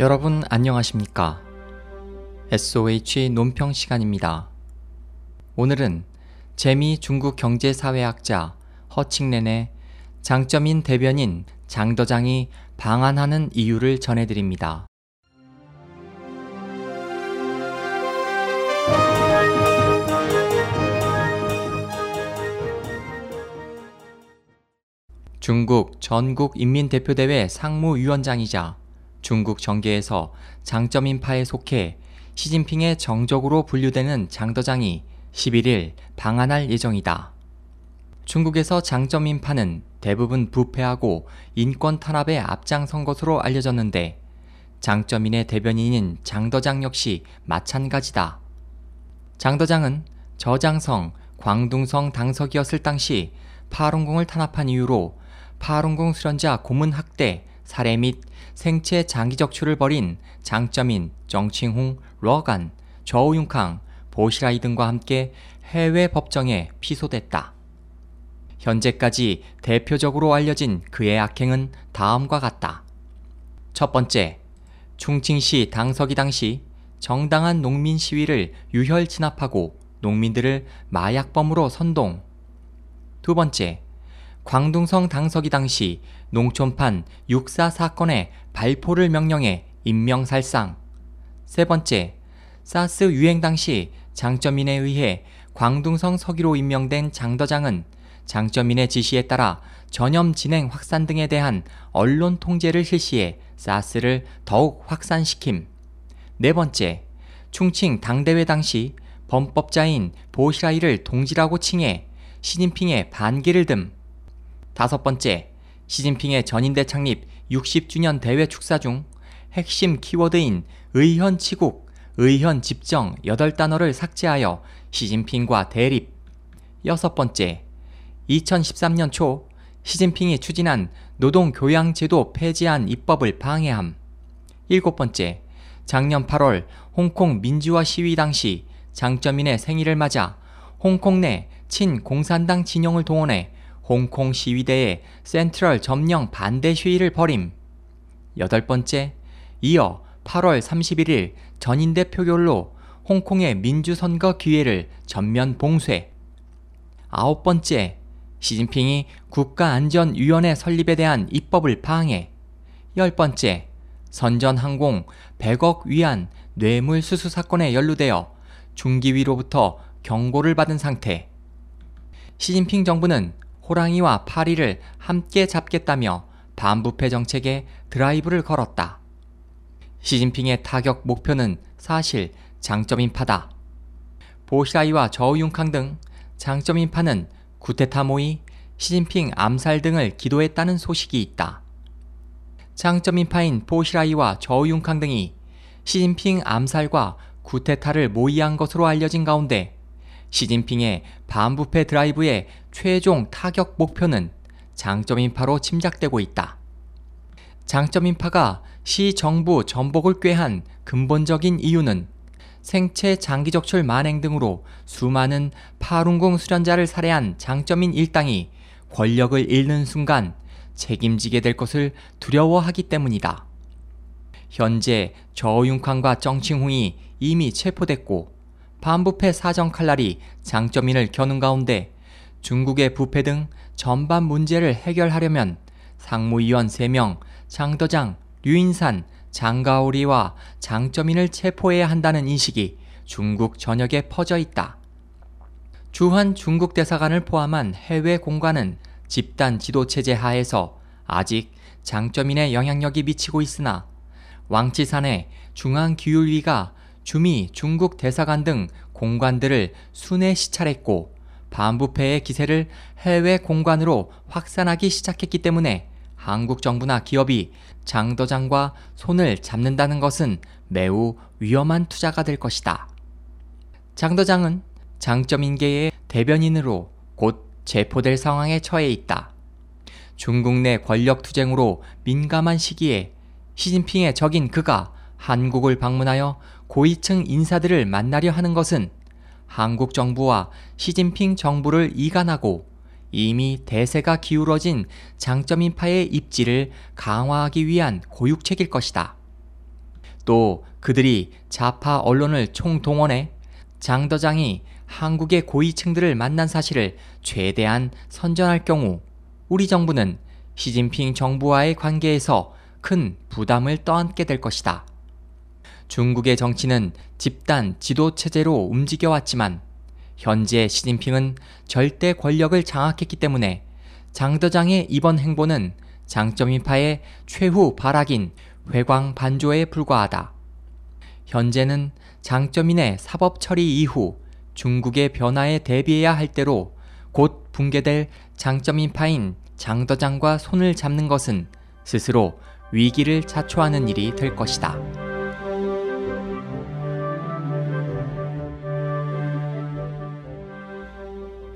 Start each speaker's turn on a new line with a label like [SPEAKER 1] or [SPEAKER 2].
[SPEAKER 1] 여러분 안녕하십니까? SOH 논평 시간입니다. 오늘은 재미 중국 경제사회학자 허칭렌의 장점인 대변인 장더장이 방한하는 이유를 전해드립니다. 중국 전국인민대표대회 상무위원장이자 중국 정계에서 장점인파에 속해 시진핑의 정적으로 분류되는 장더장이 11일 방한할 예정이다. 중국에서 장점인파는 대부분 부패하고 인권 탄압에 앞장선 것으로 알려졌는데 장점인의 대변인인 장더장 역시 마찬가지다. 장더장은 저장성, 광둥성 당석이었을 당시 파룬궁을 탄압한 이유로 파룬궁 수련자 고문 학대, 살해 및 생체 장기 적출을 벌인 장점인 정칭홍, 러간, 저우융캉, 보시라이 등과 함께 해외 법정에 피소됐다. 현재까지 대표적으로 알려진 그의 악행은 다음과 같다. 첫 번째, 충칭시 당서기 당시 정당한 농민 시위를 유혈 진압하고 농민들을 마약범으로 선동. 두 번째, 광둥성 당서기 당시 농촌판 육사 사건의 발포를 명령해 인명살상. 세 번째, 사스 유행 당시 장점인에 의해 광둥성 서기로 임명된 장더장은 장점인의 지시에 따라 전염 진행 확산 등에 대한 언론 통제를 실시해 사스를 더욱 확산시킴. 네 번째, 충칭 당대회 당시 범법자인 보시라이를 동지라고 칭해 시진핑의 반기를 듬. 다섯 번째, 시진핑의 전인대 창립 60주년 대회 축사 중 핵심 키워드인 의현 치국, 의현 집정 8단어를 삭제하여 시진핑과 대립. 여섯 번째, 2013년 초 시진핑이 추진한 노동교양제도 폐지안 입법을 방해함. 일곱 번째, 작년 8월 홍콩 민주화 시위 당시 장점인의 생일을 맞아 홍콩 내 친공산당 진영을 동원해 홍콩 시위대에 센트럴 점령 반대 시위를 벌임. 여덟 번째, 이어 8월 31일 전인대 표결로 홍콩의 민주선거 기회를 전면 봉쇄. 아홉 번째, 시진핑이 국가안전위원회 설립에 대한 입법을 방해. 열 번째, 선전항공 100억 위안 뇌물수수 사건에 연루되어 중기위로부터 경고를 받은 상태. 시진핑 정부는 호랑이와 파리를 함께 잡겠다며 반부패 정책에 드라이브를 걸었다. 시진핑의 타격 목표는 사실 장점인파다. 보시라이와 저우융캉 등 장점인파는 구테타 모의, 시진핑 암살 등을 기도했다는 소식이 있다. 장점인파인 보시라이와 저우융캉 등이 시진핑 암살과 구테타를 모의한 것으로 알려진 가운데 시진핑의 반부패 드라이브의 최종 타격 목표는 장점인파로 짐작되고 있다. 장점인파가 시 정부 전복을 꾀한 근본적인 이유는 생체 장기적출 만행 등으로 수많은 파룬궁 수련자를 살해한 장점인 일당이 권력을 잃는 순간 책임지게 될 것을 두려워하기 때문이다. 현재 저윤캉과 정칭홍이 이미 체포됐고 반부패 사정 칼날이 장점인을 겨눈 가운데 중국의 부패 등 전반 문제를 해결하려면 상무위원 3명, 장더장, 류인산, 장가오리와 장점인을 체포해야 한다는 인식이 중국 전역에 퍼져 있다. 주한 중국 대사관을 포함한 해외 공관은 집단 지도체제 하에서 아직 장점인의 영향력이 미치고 있으나 왕치산의 중앙기율위가 주미 중국 대사관 등 공관들을 순회 시찰했고 반부패의 기세를 해외 공관으로 확산하기 시작했기 때문에 한국 정부나 기업이 장도장과 손을 잡는다는 것은 매우 위험한 투자가 될 것이다. 장도장은 장점인계의 대변인으로 곧 체포될 상황에 처해 있다. 중국 내 권력 투쟁으로 민감한 시기에 시진핑의 적인 그가 한국을 방문하여 고위층 인사들을 만나려 하는 것은 한국 정부와 시진핑 정부를 이간하고 이미 대세가 기울어진 장점인파의 입지를 강화하기 위한 고육책일 것이다. 또 그들이 좌파 언론을 총동원해 장더장이 한국의 고위층들을 만난 사실을 최대한 선전할 경우 우리 정부는 시진핑 정부와의 관계에서 큰 부담을 떠안게 될 것이다. 중국의 정치는 집단 지도 체제로 움직여왔지만 현재 시진핑은 절대 권력을 장악했기 때문에 장더장의 이번 행보는 장점인파의 최후 발악인 회광 반조에 불과하다. 현재는 장점인의 사법 처리 이후 중국의 변화에 대비해야 할 때로 곧 붕괴될 장점인파인 장더장과 손을 잡는 것은 스스로 위기를 자초하는 일이 될 것이다.